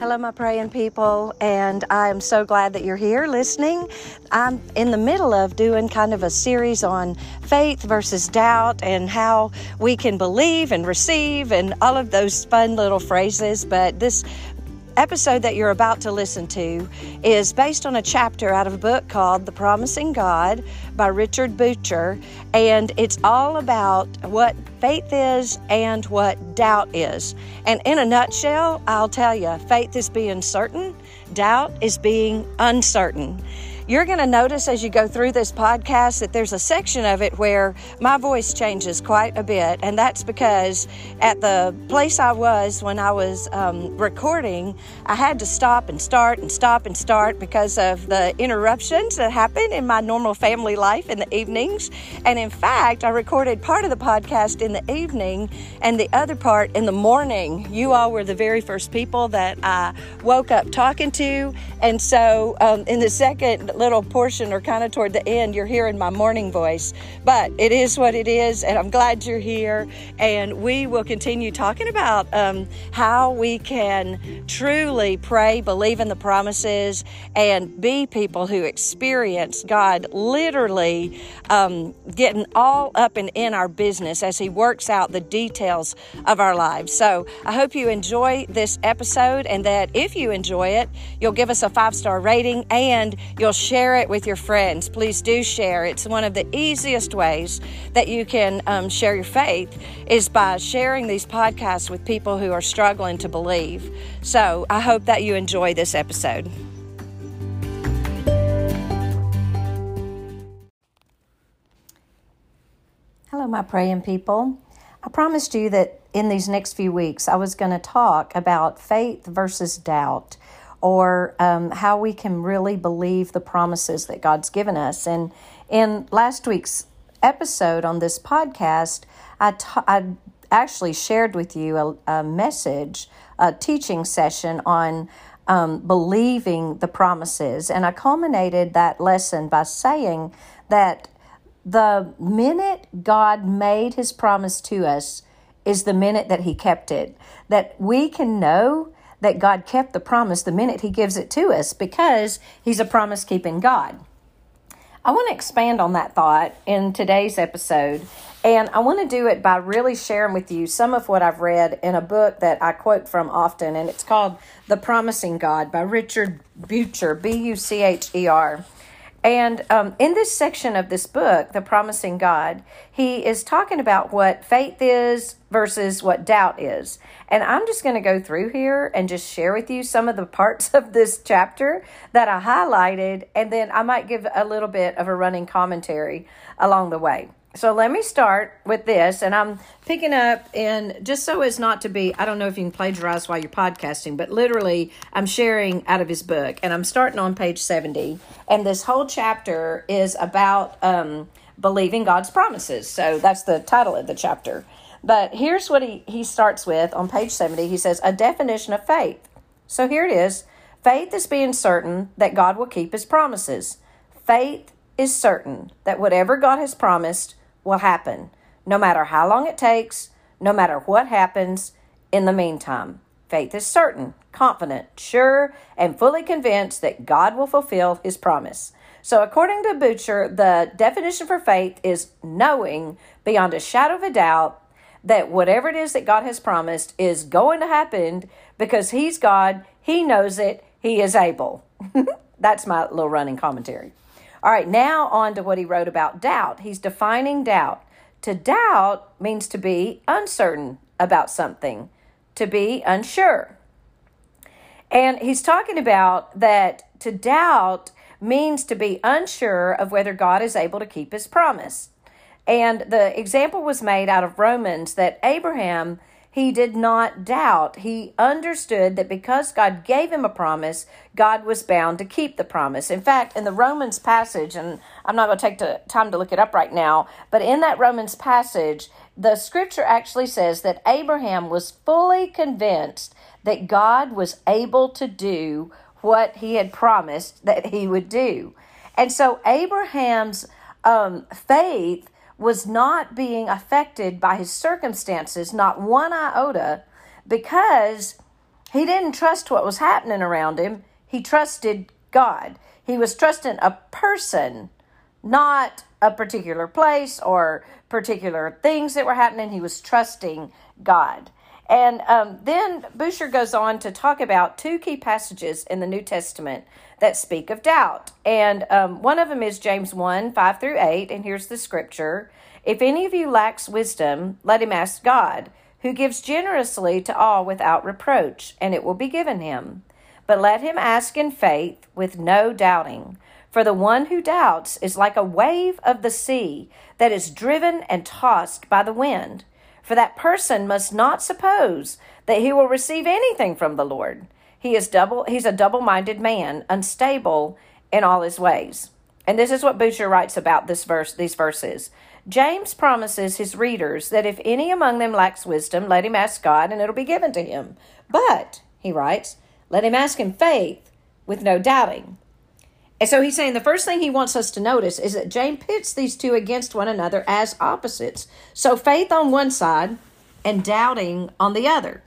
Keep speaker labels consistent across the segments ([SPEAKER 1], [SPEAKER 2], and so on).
[SPEAKER 1] Hello, my praying people, and I am so glad that you're here listening. I'm in the middle of doing kind of a series on faith versus doubt and how we can believe and receive and all of those fun little phrases. But this episode that you're about to listen to is based on a chapter out of a book called The Promising God by Richard Bucher, and it's all about what faith is and what doubt is. And in a nutshell, I'll tell you faith is being certain, doubt is being uncertain. You're going to notice as you go through this podcast that there's a section of it where my voice changes quite a bit. And that's because at the place I was when I was um, recording, I had to stop and start and stop and start because of the interruptions that happen in my normal family life in the evenings. And in fact, I recorded part of the podcast in the evening and the other part in the morning. You all were the very first people that I woke up talking to. And so um, in the second little portion or kind of toward the end, you're hearing my morning voice. But it is what it is, and I'm glad you're here. And we will continue talking about um, how we can truly pray, believe in the promises, and be people who experience God literally um, getting all up and in our business as He works out the details of our lives. So I hope you enjoy this episode and that if you enjoy it, you'll give us a five star rating and you'll share it with your friends. Please do share. It's one of the easiest ways that you can um, share your faith is by sharing these podcasts with people who are struggling to believe. So I hope that you enjoy this episode. Hello, my praying people. I promised you that in these next few weeks I was going to talk about faith versus doubt or um, how we can really believe the promises that God's given us. And in last week's episode on this podcast, I, actually shared with you a, a message, a teaching session on um, believing the promises. And I culminated that lesson by saying that the minute God made his promise to us is the minute that he kept it. That we can know that God kept the promise the minute He gives it to us because He's a promise keeping God. I want to expand on that thought in today's episode, and I want to do it by really sharing with you some of what I've read in a book that I quote from often, and it's called The Promising God by Richard Bucher, B U C H E R. And um, in this section of this book, The Promising God, he is talking about what faith is versus what doubt is. And I'm just going to go through here and just share with you some of the parts of this chapter that I highlighted, and then I might give a little bit of a running commentary along the way. So let me start with this, and I'm picking up in just so as not to be, I don't know if you can plagiarize while you're podcasting, but literally I'm sharing out of his book, and I'm starting on page 70. And this whole chapter is about um, believing God's promises. So that's the title of the chapter. But here's what he, he starts with on page 70. He says, A definition of faith. So here it is faith is being certain that God will keep his promises. Faith is certain that whatever God has promised, will happen, no matter how long it takes, no matter what happens in the meantime. Faith is certain, confident, sure, and fully convinced that God will fulfill his promise. So, according to Bucher, the definition for faith is knowing beyond a shadow of a doubt that whatever it is that God has promised is going to happen because He's God, He knows it, He is able. That's my little running commentary. All right, now on to what he wrote about doubt. He's defining doubt. To doubt means to be uncertain about something, to be unsure. And he's talking about that to doubt means to be unsure of whether God is able to keep his promise. And the example was made out of Romans that Abraham he did not doubt. He understood that because God gave him a promise, God was bound to keep the promise. In fact, in the Romans passage, and I'm not going to take the time to look it up right now, but in that Romans passage, the scripture actually says that Abraham was fully convinced that God was able to do what he had promised that he would do. And so Abraham's um, faith was not being affected by his circumstances, not one iota, because He didn't trust what was happening around him, he trusted God. He was trusting a person, not a particular place or particular things that were happening. He was trusting God. And um, then Bucher goes on to talk about two key passages in the New Testament that speak of doubt. And um, one of them is James 1 5 through 8. And here's the scripture If any of you lacks wisdom, let him ask God, who gives generously to all without reproach, and it will be given him. But let him ask in faith with no doubting. For the one who doubts is like a wave of the sea that is driven and tossed by the wind. For that person must not suppose that he will receive anything from the Lord. He is double he's a double-minded man, unstable in all his ways. And this is what Bucher writes about this verse these verses. James promises his readers that if any among them lacks wisdom, let him ask God and it'll be given to him. But, he writes, let him ask in faith with no doubting. And so he's saying the first thing he wants us to notice is that James pits these two against one another as opposites. So faith on one side and doubting on the other.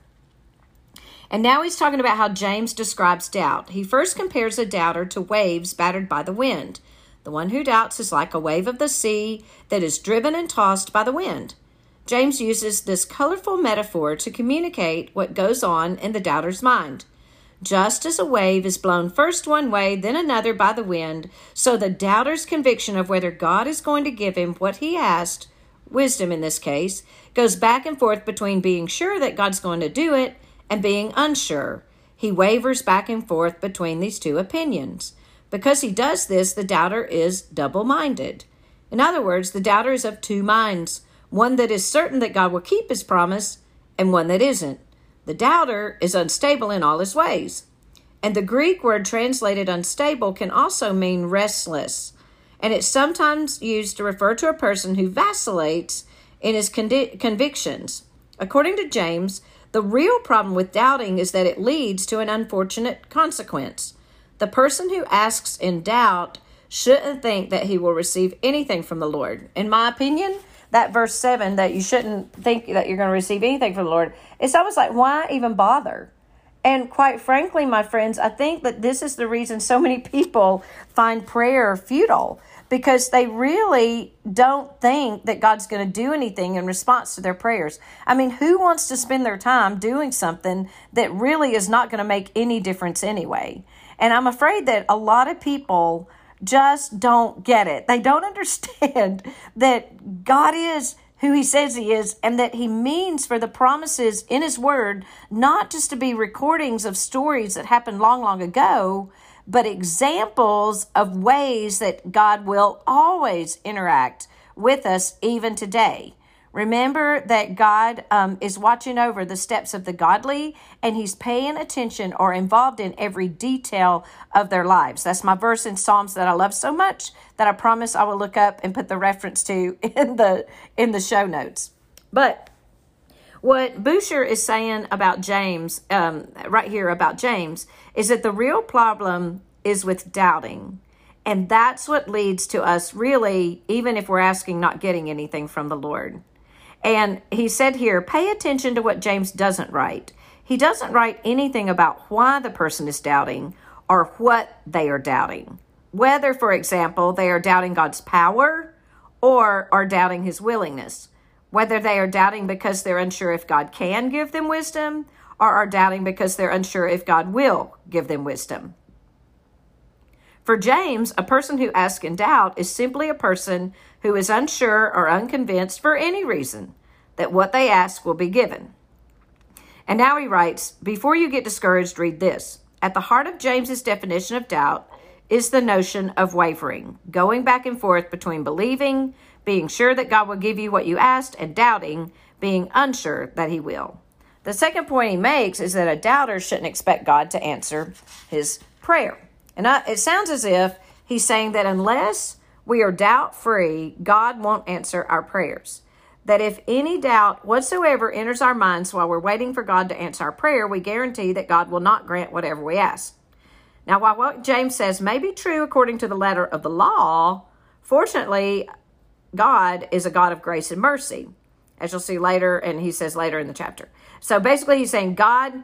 [SPEAKER 1] And now he's talking about how James describes doubt. He first compares a doubter to waves battered by the wind. The one who doubts is like a wave of the sea that is driven and tossed by the wind. James uses this colorful metaphor to communicate what goes on in the doubter's mind. Just as a wave is blown first one way, then another by the wind, so the doubter's conviction of whether God is going to give him what he asked, wisdom in this case, goes back and forth between being sure that God's going to do it and being unsure. He wavers back and forth between these two opinions. Because he does this, the doubter is double minded. In other words, the doubter is of two minds one that is certain that God will keep his promise, and one that isn't. The doubter is unstable in all his ways. And the Greek word translated unstable can also mean restless, and it's sometimes used to refer to a person who vacillates in his condi- convictions. According to James, the real problem with doubting is that it leads to an unfortunate consequence. The person who asks in doubt shouldn't think that he will receive anything from the Lord. In my opinion, that verse 7 that you shouldn't think that you're going to receive anything from the Lord, it's almost like, why even bother? And quite frankly, my friends, I think that this is the reason so many people find prayer futile because they really don't think that God's going to do anything in response to their prayers. I mean, who wants to spend their time doing something that really is not going to make any difference anyway? And I'm afraid that a lot of people just don't get it. They don't understand that God is who he says he is and that he means for the promises in his word not just to be recordings of stories that happened long, long ago, but examples of ways that God will always interact with us even today. Remember that God um, is watching over the steps of the godly and He's paying attention or involved in every detail of their lives. That's my verse in Psalms that I love so much that I promise I will look up and put the reference to in the in the show notes. But what Bucher is saying about James, um, right here about James, is that the real problem is with doubting. And that's what leads to us really, even if we're asking, not getting anything from the Lord. And he said here, pay attention to what James doesn't write. He doesn't write anything about why the person is doubting or what they are doubting. Whether, for example, they are doubting God's power or are doubting his willingness. Whether they are doubting because they're unsure if God can give them wisdom or are doubting because they're unsure if God will give them wisdom. For James, a person who asks in doubt is simply a person who is unsure or unconvinced for any reason that what they ask will be given. And now he writes Before you get discouraged, read this. At the heart of James's definition of doubt is the notion of wavering, going back and forth between believing, being sure that God will give you what you asked, and doubting, being unsure that he will. The second point he makes is that a doubter shouldn't expect God to answer his prayer. And I, it sounds as if he's saying that unless we are doubt free, God won't answer our prayers. That if any doubt whatsoever enters our minds while we're waiting for God to answer our prayer, we guarantee that God will not grant whatever we ask. Now, while what James says may be true according to the letter of the law, fortunately, God is a God of grace and mercy, as you'll see later, and he says later in the chapter. So basically, he's saying God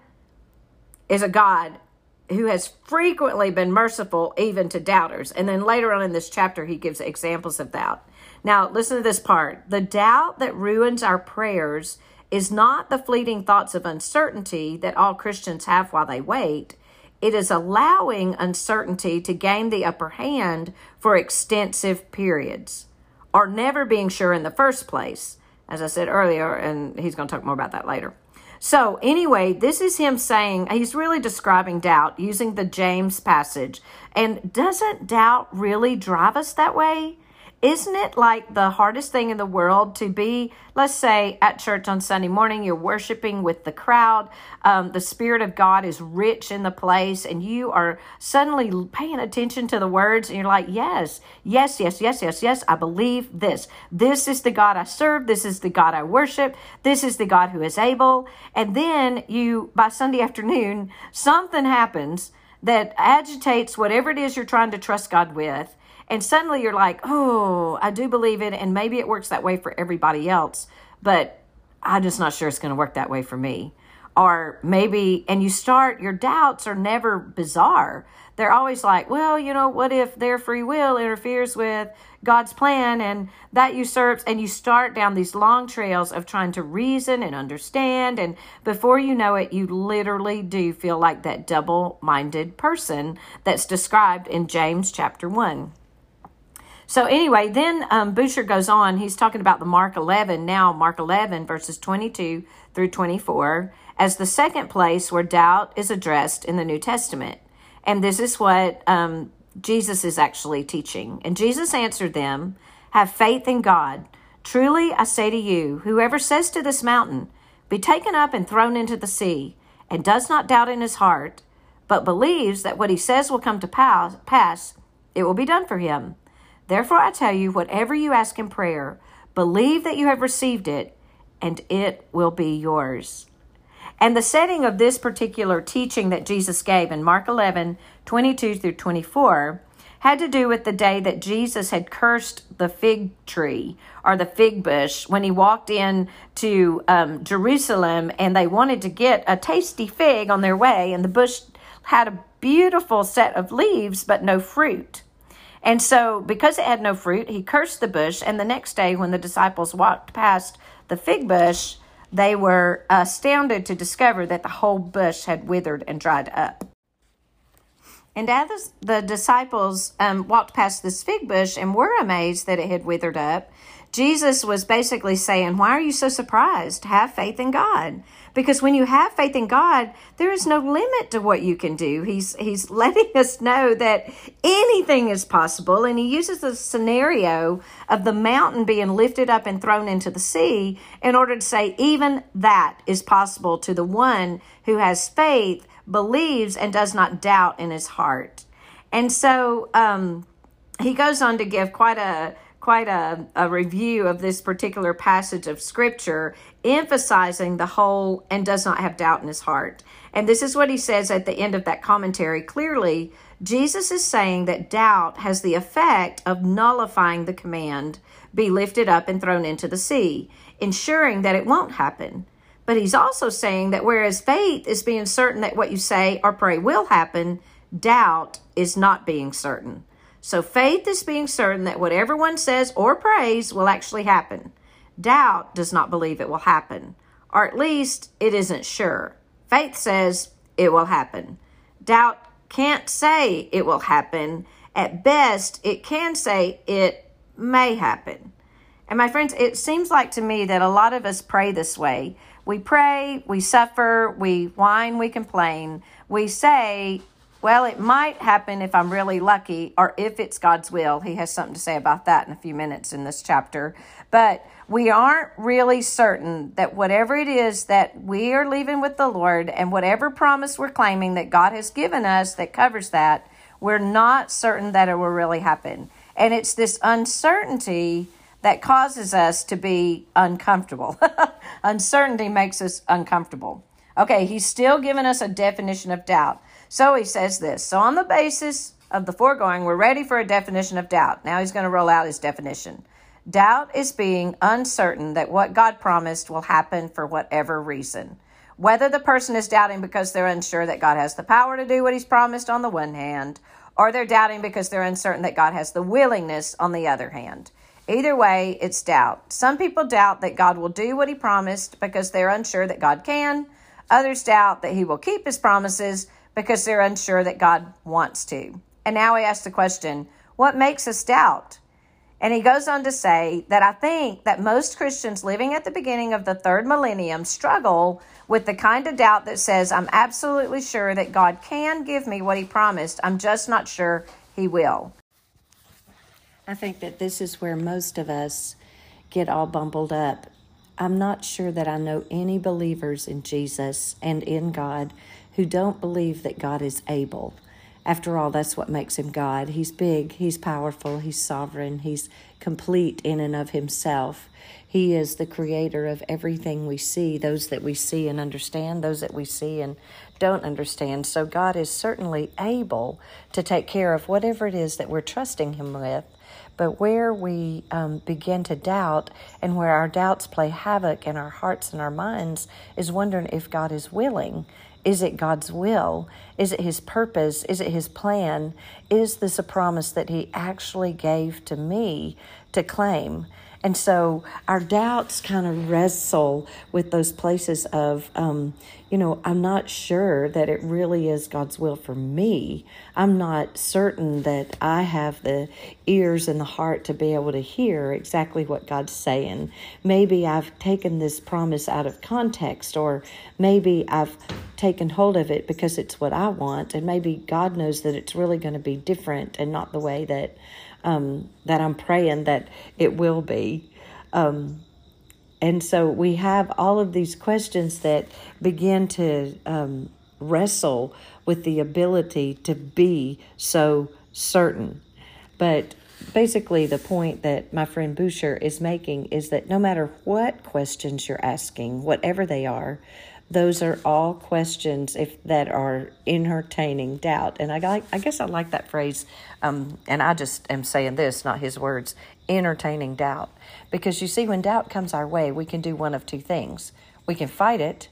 [SPEAKER 1] is a God who has frequently been merciful even to doubters. And then later on in this chapter, he gives examples of that. Now, listen to this part. The doubt that ruins our prayers is not the fleeting thoughts of uncertainty that all Christians have while they wait. It is allowing uncertainty to gain the upper hand for extensive periods or never being sure in the first place. As I said earlier, and he's going to talk more about that later. So, anyway, this is him saying he's really describing doubt using the James passage. And doesn't doubt really drive us that way? Isn't it like the hardest thing in the world to be, let's say, at church on Sunday morning, you're worshiping with the crowd, um, the Spirit of God is rich in the place, and you are suddenly paying attention to the words, and you're like, yes, yes, yes, yes, yes, yes, I believe this. This is the God I serve. This is the God I worship. This is the God who is able. And then you, by Sunday afternoon, something happens that agitates whatever it is you're trying to trust God with and suddenly you're like, oh, I do believe it. And maybe it works that way for everybody else, but I'm just not sure it's going to work that way for me. Or maybe, and you start, your doubts are never bizarre. They're always like, well, you know, what if their free will interferes with God's plan and that usurps? And you start down these long trails of trying to reason and understand. And before you know it, you literally do feel like that double minded person that's described in James chapter 1. So anyway, then um, Bucher goes on. He's talking about the Mark 11, now Mark 11, verses 22 through 24, as the second place where doubt is addressed in the New Testament. And this is what um, Jesus is actually teaching. And Jesus answered them, Have faith in God. Truly, I say to you, whoever says to this mountain, Be taken up and thrown into the sea, and does not doubt in his heart, but believes that what he says will come to pass, it will be done for him. Therefore, I tell you, whatever you ask in prayer, believe that you have received it, and it will be yours. And the setting of this particular teaching that Jesus gave in Mark 11 22 through 24 had to do with the day that Jesus had cursed the fig tree or the fig bush when he walked in to um, Jerusalem and they wanted to get a tasty fig on their way, and the bush had a beautiful set of leaves but no fruit. And so, because it had no fruit, he cursed the bush. And the next day, when the disciples walked past the fig bush, they were astounded to discover that the whole bush had withered and dried up. And as the disciples um, walked past this fig bush and were amazed that it had withered up, Jesus was basically saying, Why are you so surprised? Have faith in God. Because when you have faith in God, there is no limit to what you can do. He's He's letting us know that anything is possible. And he uses the scenario of the mountain being lifted up and thrown into the sea in order to say, even that is possible to the one who has faith, believes, and does not doubt in his heart. And so um, he goes on to give quite a quite a, a review of this particular passage of scripture, emphasizing the whole and does not have doubt in his heart. And this is what he says at the end of that commentary. Clearly, Jesus is saying that doubt has the effect of nullifying the command, be lifted up and thrown into the sea, ensuring that it won't happen. But he's also saying that whereas faith is being certain that what you say or pray will happen, doubt is not being certain. So faith is being certain that whatever one says or prays will actually happen. Doubt does not believe it will happen, or at least it isn't sure. Faith says it will happen. Doubt can't say it will happen. At best, it can say it may happen. And my friends, it seems like to me that a lot of us pray this way. We pray, we suffer, we whine, we complain. We say, well, it might happen if I'm really lucky or if it's God's will. He has something to say about that in a few minutes in this chapter. But we aren't really certain that whatever it is that we are leaving with the Lord and whatever promise we're claiming that God has given us that covers that, we're not certain that it will really happen. And it's this uncertainty that causes us to be uncomfortable. Uncertainty makes us uncomfortable. Okay, he's still giving us a definition of doubt. So he says this. So, on the basis of the foregoing, we're ready for a definition of doubt. Now he's going to roll out his definition. Doubt is being uncertain that what God promised will happen for whatever reason. Whether the person is doubting because they're unsure that God has the power to do what He's promised on the one hand, or they're doubting because they're uncertain that God has the willingness on the other hand. Either way, it's doubt. Some people doubt that God will do what He promised because they're unsure that God can. Others doubt that He will keep His promises because they're unsure that God wants to. And now we ask the question what makes us doubt? And he goes on to say that I think that most Christians living at the beginning of the third millennium struggle with the kind of doubt that says, I'm absolutely sure that God can give me what he promised. I'm just not sure he will. I think that this is where most of us get all bumbled up. I'm not sure that I know any believers in Jesus and in God who don't believe that God is able. After all, that's what makes him God. He's big, he's powerful, he's sovereign, he's complete in and of himself. He is the creator of everything we see, those that we see and understand, those that we see and don't understand. So God is certainly able to take care of whatever it is that we're trusting Him with. But where we um, begin to doubt and where our doubts play havoc in our hearts and our minds is wondering if God is willing is it God's will? Is it His purpose? Is it His plan? Is this a promise that He actually gave to me to claim? And so our doubts kind of wrestle with those places of, um, you know, I'm not sure that it really is God's will for me. I'm not certain that I have the ears and the heart to be able to hear exactly what God's saying. Maybe I've taken this promise out of context, or maybe I've taken hold of it because it's what I want, and maybe God knows that it's really going to be different and not the way that um, that I'm praying that it will be. Um, and so we have all of these questions that begin to um, wrestle with the ability to be so certain. But basically, the point that my friend Bucher is making is that no matter what questions you're asking, whatever they are, those are all questions if that are entertaining doubt. And i like i guess i like that phrase um, and i just am saying this not his words entertaining doubt. Because you see when doubt comes our way we can do one of two things. We can fight it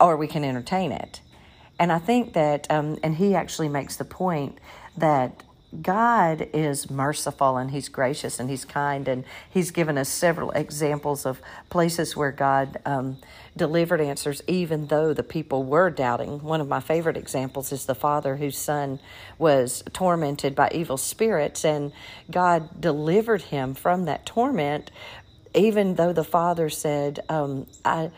[SPEAKER 1] or we can entertain it. And i think that um, and he actually makes the point that God is merciful and He's gracious and He's kind, and He's given us several examples of places where God um, delivered answers, even though the people were doubting. One of my favorite examples is the father whose son was tormented by evil spirits, and God delivered him from that torment, even though the father said, um, I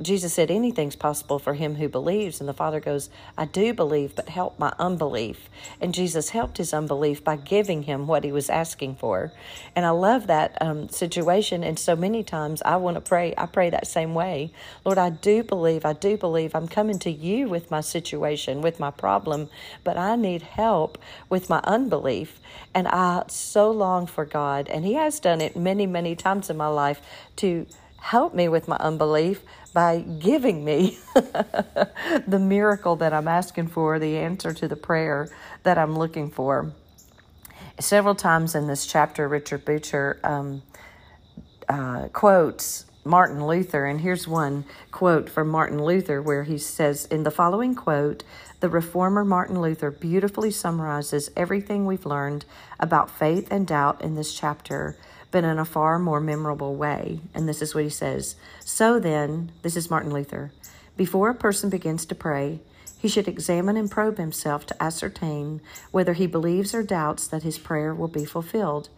[SPEAKER 1] Jesus said, anything's possible for him who believes. And the Father goes, I do believe, but help my unbelief. And Jesus helped his unbelief by giving him what he was asking for. And I love that um, situation. And so many times I want to pray, I pray that same way. Lord, I do believe, I do believe. I'm coming to you with my situation, with my problem, but I need help with my unbelief. And I so long for God, and He has done it many, many times in my life to help me with my unbelief by giving me the miracle that I'm asking for, the answer to the prayer that I'm looking for. Several times in this chapter, Richard Bucher um, uh, quotes Martin Luther, and here's one quote from Martin Luther where he says, In the following quote, the reformer Martin Luther beautifully summarizes everything we've learned about faith and doubt in this chapter but in a far more memorable way. And this is what he says So then, this is Martin Luther, before a person begins to pray, he should examine and probe himself to ascertain whether he believes or doubts that his prayer will be fulfilled.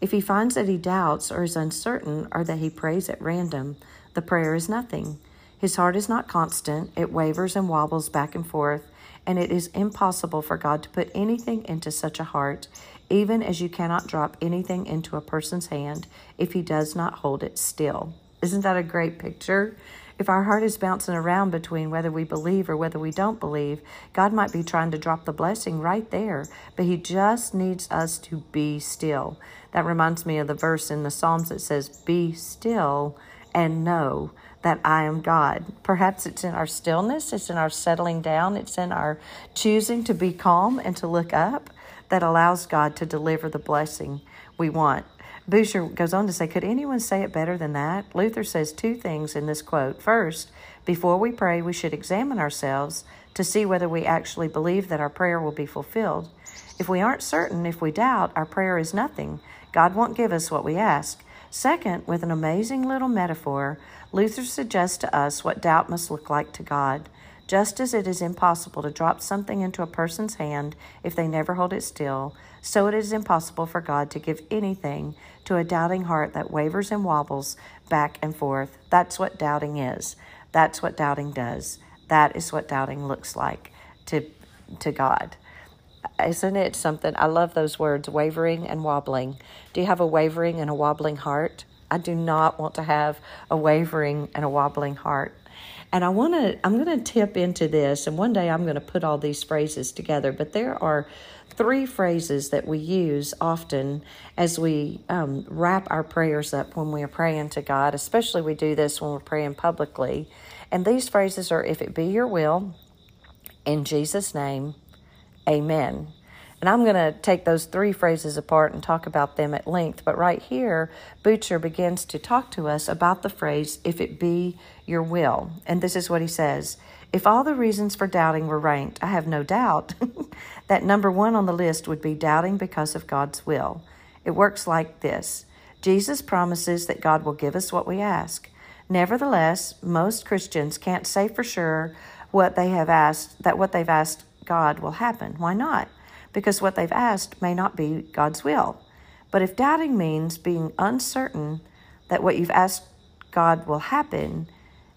[SPEAKER 1] If he finds that he doubts or is uncertain or that he prays at random, the prayer is nothing. His heart is not constant, it wavers and wobbles back and forth, and it is impossible for God to put anything into such a heart even as you cannot drop anything into a person's hand if he does not hold it still. Isn't that a great picture? If our heart is bouncing around between whether we believe or whether we don't believe, God might be trying to drop the blessing right there, but He just needs us to be still. That reminds me of the verse in the Psalms that says, Be still and know that I am God. Perhaps it's in our stillness, it's in our settling down, it's in our choosing to be calm and to look up that allows God to deliver the blessing we want. Bucher goes on to say, Could anyone say it better than that? Luther says two things in this quote. First, before we pray, we should examine ourselves to see whether we actually believe that our prayer will be fulfilled. If we aren't certain, if we doubt, our prayer is nothing. God won't give us what we ask. Second, with an amazing little metaphor, Luther suggests to us what doubt must look like to God. Just as it is impossible to drop something into a person's hand if they never hold it still, so it is impossible for God to give anything to a doubting heart that wavers and wobbles back and forth. That's what doubting is. That's what doubting does. That is what doubting looks like to, to God. Isn't it something? I love those words, wavering and wobbling. Do you have a wavering and a wobbling heart? I do not want to have a wavering and a wobbling heart. And I want to, I'm going to tip into this, and one day I'm going to put all these phrases together. But there are three phrases that we use often as we um, wrap our prayers up when we are praying to God, especially we do this when we're praying publicly. And these phrases are if it be your will, in Jesus' name, amen. And I'm going to take those three phrases apart and talk about them at length. But right here, Bucher begins to talk to us about the phrase, if it be your will. And this is what he says If all the reasons for doubting were ranked, I have no doubt that number one on the list would be doubting because of God's will. It works like this Jesus promises that God will give us what we ask. Nevertheless, most Christians can't say for sure what they have asked, that what they've asked God will happen. Why not? Because what they've asked may not be God's will. But if doubting means being uncertain that what you've asked God will happen,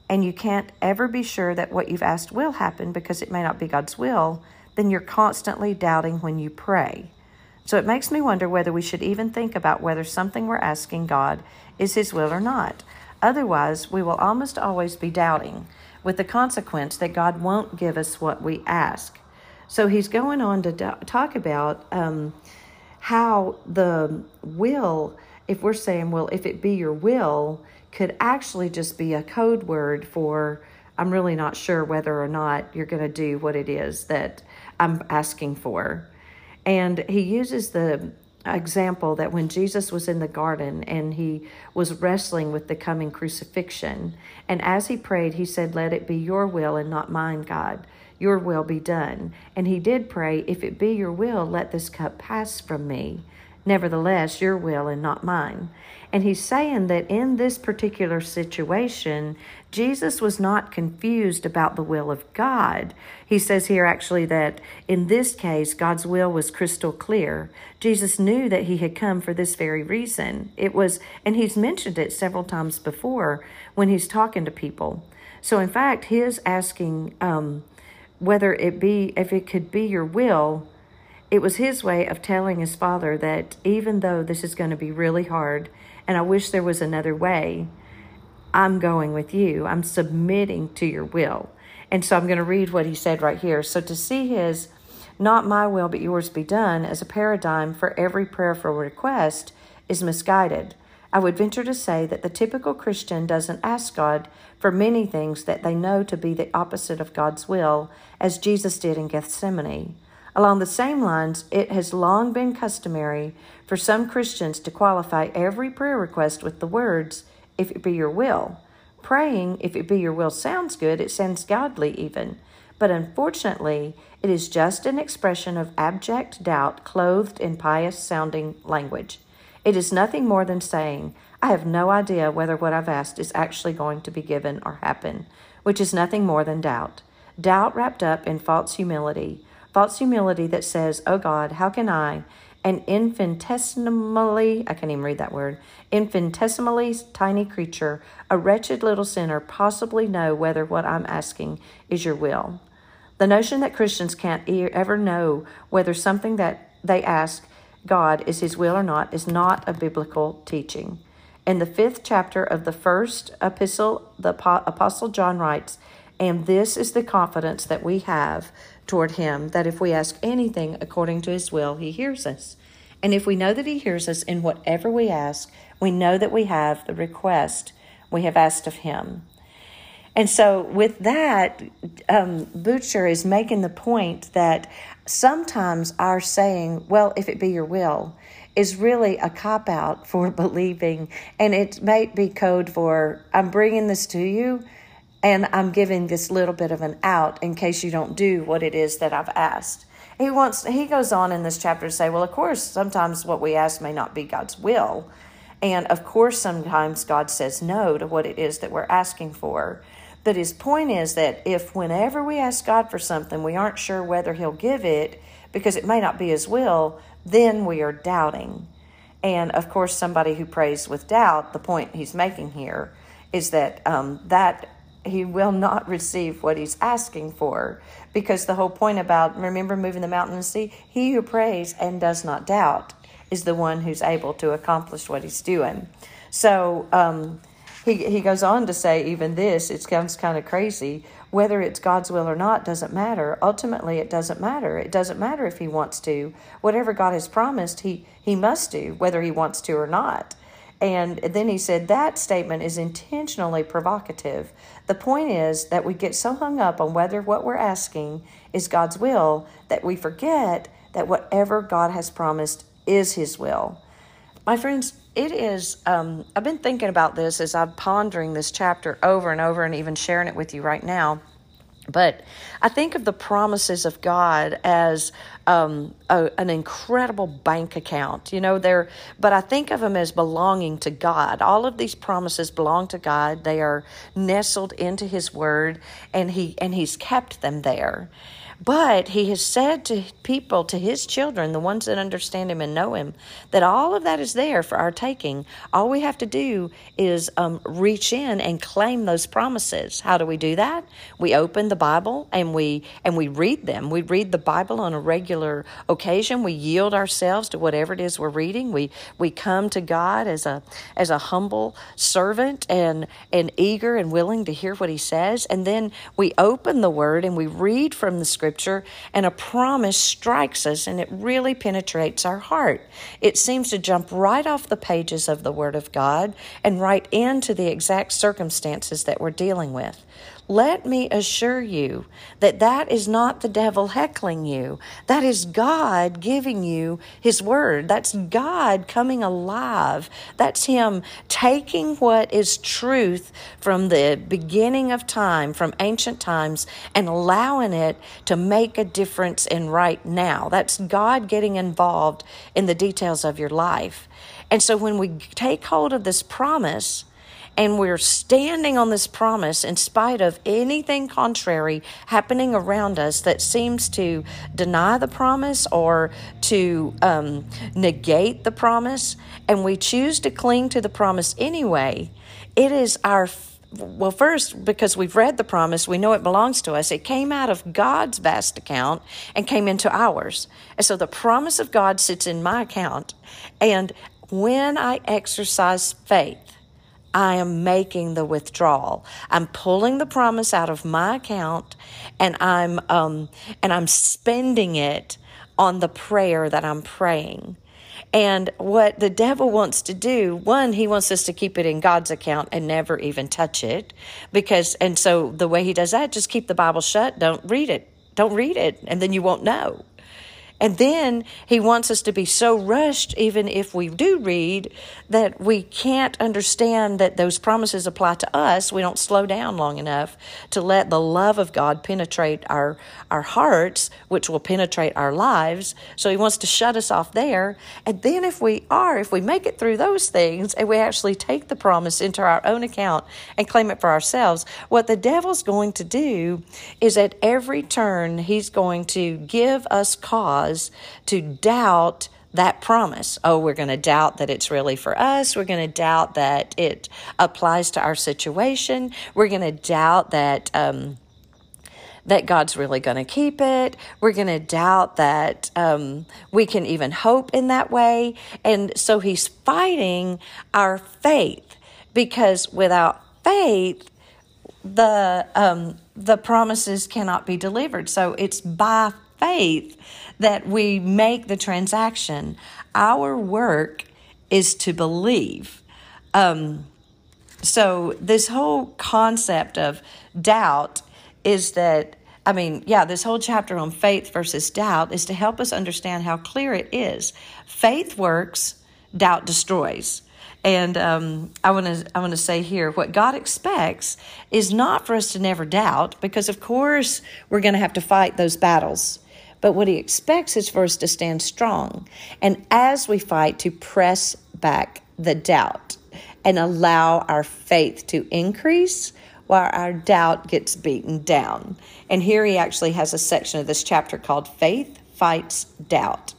[SPEAKER 1] and you can't ever be sure that what you've asked will happen because it may not be God's will, then you're constantly doubting when you pray. So it makes me wonder whether we should even think about whether something we're asking God is His will or not. Otherwise, we will almost always be doubting, with the consequence that God won't give us what we ask. So he's going on to do- talk about um, how the will, if we're saying, well, if it be your will, could actually just be a code word for I'm really not sure whether or not you're going to do what it is that I'm asking for. And he uses the example that when Jesus was in the garden and he was wrestling with the coming crucifixion, and as he prayed, he said, Let it be your will and not mine, God your will be done. And he did pray, If it be your will, let this cup pass from me. Nevertheless, your will and not mine. And he's saying that in this particular situation, Jesus was not confused about the will of God. He says here actually that in this case, God's will was crystal clear. Jesus knew that he had come for this very reason. It was, and he's mentioned it several times before when he's talking to people. So, in fact, his asking, um, whether it be if it could be your will it was his way of telling his father that even though this is going to be really hard and i wish there was another way i'm going with you. I'm submitting to your will. And so i'm going to read what he said right here. So to see his not my will but yours be done as a paradigm for every prayerful request is misguided. I would venture to say that the typical Christian doesn't ask God for many things that they know to be the opposite of God's will, as Jesus did in Gethsemane. Along the same lines, it has long been customary for some Christians to qualify every prayer request with the words, If it be your will. Praying, if it be your will, sounds good, it sounds godly even. But unfortunately, it is just an expression of abject doubt clothed in pious sounding language. It is nothing more than saying, I have no idea whether what I've asked is actually going to be given or happen, which is nothing more than doubt. Doubt wrapped up in false humility. False humility that says, Oh God, how can I, an infinitesimally, I can't even read that word, infinitesimally tiny creature, a wretched little sinner, possibly know whether what I'm asking is your will? The notion that Christians can't ever know whether something that they ask God is his will or not is not a biblical teaching. In the fifth chapter of the first epistle, the Apostle John writes, And this is the confidence that we have toward him, that if we ask anything according to his will, he hears us. And if we know that he hears us in whatever we ask, we know that we have the request we have asked of him. And so, with that, um, Bucher is making the point that sometimes our saying, well, if it be your will, is really a cop out for believing, and it might be code for I'm bringing this to you, and I'm giving this little bit of an out in case you don't do what it is that I've asked. He wants he goes on in this chapter to say, well, of course, sometimes what we ask may not be God's will. And of course, sometimes God says no to what it is that we're asking for. But his point is that if whenever we ask God for something, we aren't sure whether he'll give it because it may not be his will, then we are doubting. And of course, somebody who prays with doubt, the point he's making here is that um, that he will not receive what he's asking for. Because the whole point about remember moving the mountain and sea? He who prays and does not doubt is the one who's able to accomplish what he's doing. So um, he, he goes on to say even this it sounds kind of crazy. Whether it's god's will or not doesn't matter. Ultimately it doesn't matter. It doesn't matter if he wants to. Whatever god has promised he he must do whether he wants to or not and then he said that statement is intentionally provocative. The point is that we get so hung up on whether what we're asking is God's will that we forget that whatever God has promised is His will. My friends, it is, um, I've been thinking about this as I'm pondering this chapter over and over and even sharing it with you right now. But I think of the promises of God as um, a, an incredible bank account. You know, they're, but I think of them as belonging to God. All of these promises belong to God. They are nestled into His Word, and He and He's kept them there. But he has said to people, to his children, the ones that understand him and know him, that all of that is there for our taking. All we have to do is um, reach in and claim those promises. How do we do that? We open the Bible and we and we read them. We read the Bible on a regular occasion. We yield ourselves to whatever it is we're reading. We we come to God as a as a humble servant and and eager and willing to hear what He says. And then we open the Word and we read from the Scripture Scripture, and a promise strikes us and it really penetrates our heart. It seems to jump right off the pages of the Word of God and right into the exact circumstances that we're dealing with. Let me assure you that that is not the devil heckling you. That is God giving you His Word. That's God coming alive. That's Him taking what is truth from the beginning of time, from ancient times, and allowing it to make a difference in right now. That's God getting involved in the details of your life. And so when we take hold of this promise, and we're standing on this promise in spite of anything contrary happening around us that seems to deny the promise or to um, negate the promise. And we choose to cling to the promise anyway. It is our well, first, because we've read the promise, we know it belongs to us. It came out of God's vast account and came into ours. And so the promise of God sits in my account. And when I exercise faith, I am making the withdrawal. I'm pulling the promise out of my account and I'm um, and I'm spending it on the prayer that I'm praying. And what the devil wants to do, one, he wants us to keep it in God's account and never even touch it. Because, and so the way he does that, just keep the Bible shut, don't read it. Don't read it, and then you won't know. And then he wants us to be so rushed, even if we do read, that we can't understand that those promises apply to us. We don't slow down long enough to let the love of God penetrate our, our hearts, which will penetrate our lives. So he wants to shut us off there. And then, if we are, if we make it through those things and we actually take the promise into our own account and claim it for ourselves, what the devil's going to do is at every turn, he's going to give us cause cause to doubt that promise. Oh, we're going to doubt that it's really for us. We're going to doubt that it applies to our situation. We're going to doubt that. Um, that God's really going to keep it. We're going to doubt that um, we can even hope in that way. And so he's fighting our faith because without faith, the um, the promises cannot be delivered. So it's by faith that we make the transaction. Our work is to believe. Um, so, this whole concept of doubt is that
[SPEAKER 2] I mean, yeah, this whole chapter on faith versus doubt is to help us understand how clear it is. Faith works, doubt destroys. And um, I want to I want to say here what God expects is not for us to never doubt because of course we're going to have to fight those battles. But what he expects is for us to stand strong and as we fight to press back the doubt and allow our faith to increase while our doubt gets beaten down. And here he actually has a section of this chapter called Faith Fights Doubt.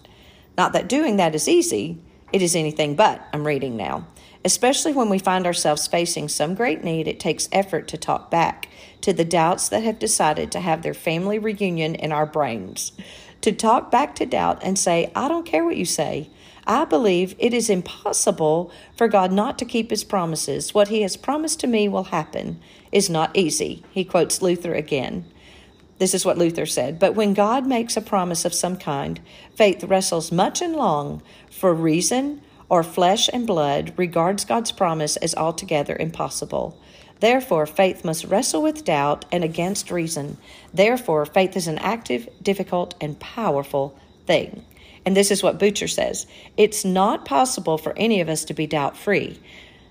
[SPEAKER 2] Not that doing that is easy, it is anything but, I'm reading now. Especially when we find ourselves facing some great need, it takes effort to talk back to the doubts that have decided to have their family reunion in our brains. To talk back to doubt and say, I don't care what you say. I believe it is impossible for God not to keep his promises. What he has promised to me will happen is not easy. He quotes Luther again. This is what Luther said. But when God makes a promise of some kind, faith wrestles much and long for reason or flesh and blood regards God's promise as altogether impossible. Therefore, faith must wrestle with doubt and against reason. Therefore, faith is an active, difficult, and powerful thing. And this is what Bucher says it's not possible for any of us to be doubt free.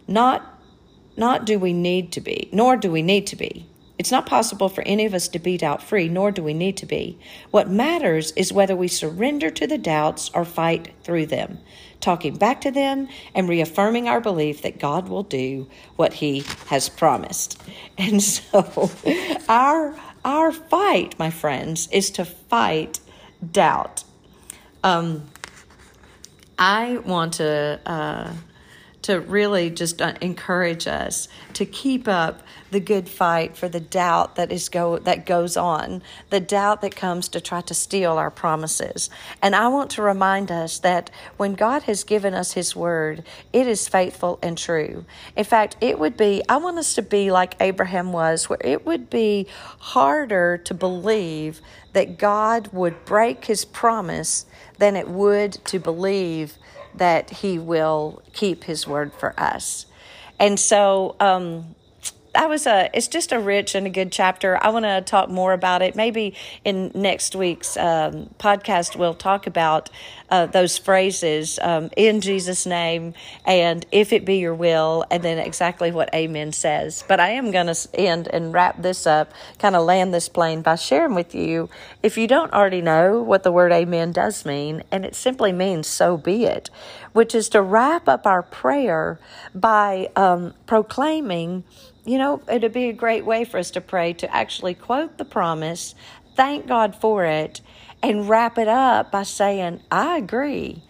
[SPEAKER 2] Not, not do we need to be, nor do we need to be. It's not possible for any of us to be doubt free, nor do we need to be. What matters is whether we surrender to the doubts or fight through them, talking back to them and reaffirming our belief that God will do what He has promised. And so, our, our fight, my friends, is to fight doubt. Um, I want to. Uh, to really just uh, encourage us to keep up the good fight for the doubt that is go that goes on, the doubt that comes to try to steal our promises. And I want to remind us that when God has given us his word, it is faithful and true. In fact, it would be I want us to be like Abraham was where it would be harder to believe that God would break his promise than it would to believe that He will keep His word for us. And so, um, that was a it's just a rich and a good chapter. I want to talk more about it. Maybe in next week's um, podcast we'll talk about uh, those phrases um, in jesus name and if it be your will and then exactly what amen says. But i am going to end and wrap this up kind of land this plane by sharing with you if you don't already know what the word amen does mean and it simply means so be it which is to wrap up our prayer by um, proclaiming you know, it'd be a great way for us to pray to actually quote the promise, thank God for it, and wrap it up by saying, I agree.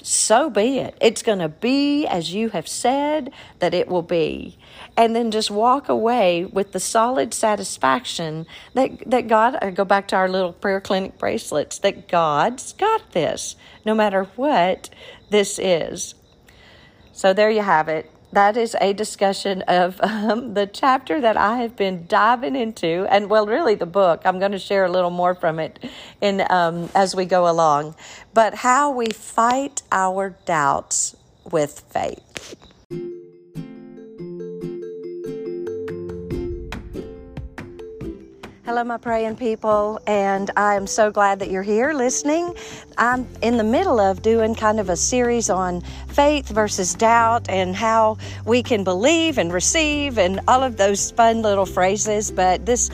[SPEAKER 2] So be it. It's going to be as you have said that it will be. And then just walk away with the solid satisfaction that, that God, I go back to our little prayer clinic bracelets, that God's got this, no matter what this is. So there you have it that is a discussion of um, the chapter that I have been diving into, and well, really the book. I'm going to share a little more from it in um, as we go along. But how we fight our doubts with faith. Hello, my praying people, and I am so glad that you're here listening. I'm in the middle of doing kind of a series on faith versus doubt and how we can believe and receive and all of those fun little phrases. But this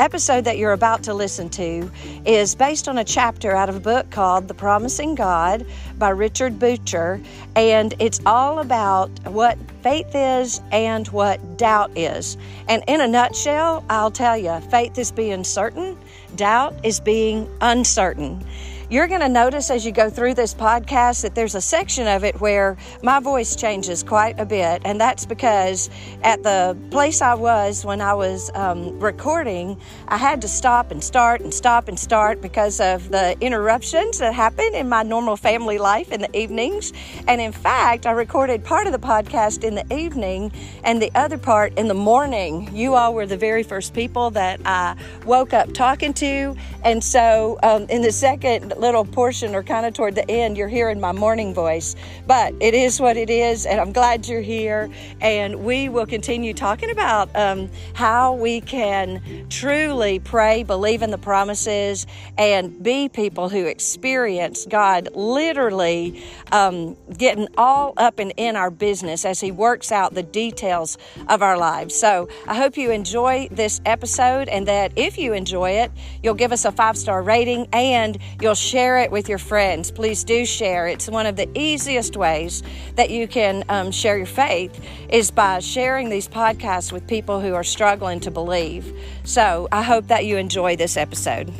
[SPEAKER 2] episode that you're about to listen to is based on a chapter out of a book called The Promising God by Richard Bucher, and it's all about what faith is and what doubt is. And in a nutshell, I'll tell you faith is being certain, doubt is being uncertain. You're going to notice as you go through this podcast that there's a section of it where my voice changes quite a bit. And that's because at the place I was when I was um, recording, I had to stop and start and stop and start because of the interruptions that happen in my normal family life in the evenings. And in fact, I recorded part of the podcast in the evening and the other part in the morning. You all were the very first people that I woke up talking to. And so um, in the second little portion or kind of toward the end, you're hearing my morning voice. But it is what it is, and I'm glad you're here. And we will continue talking about um, how we can truly pray, believe in the promises, and be people who experience God literally um, getting all up and in our business as He works out the details of our lives. So I hope you enjoy this episode and that if you enjoy it, you'll give us a five star rating and you'll share it with your friends. Please do share. It's one of the easiest ways that you can um, share your faith is by sharing these podcasts with people who are struggling to believe. So I hope that you enjoy this episode.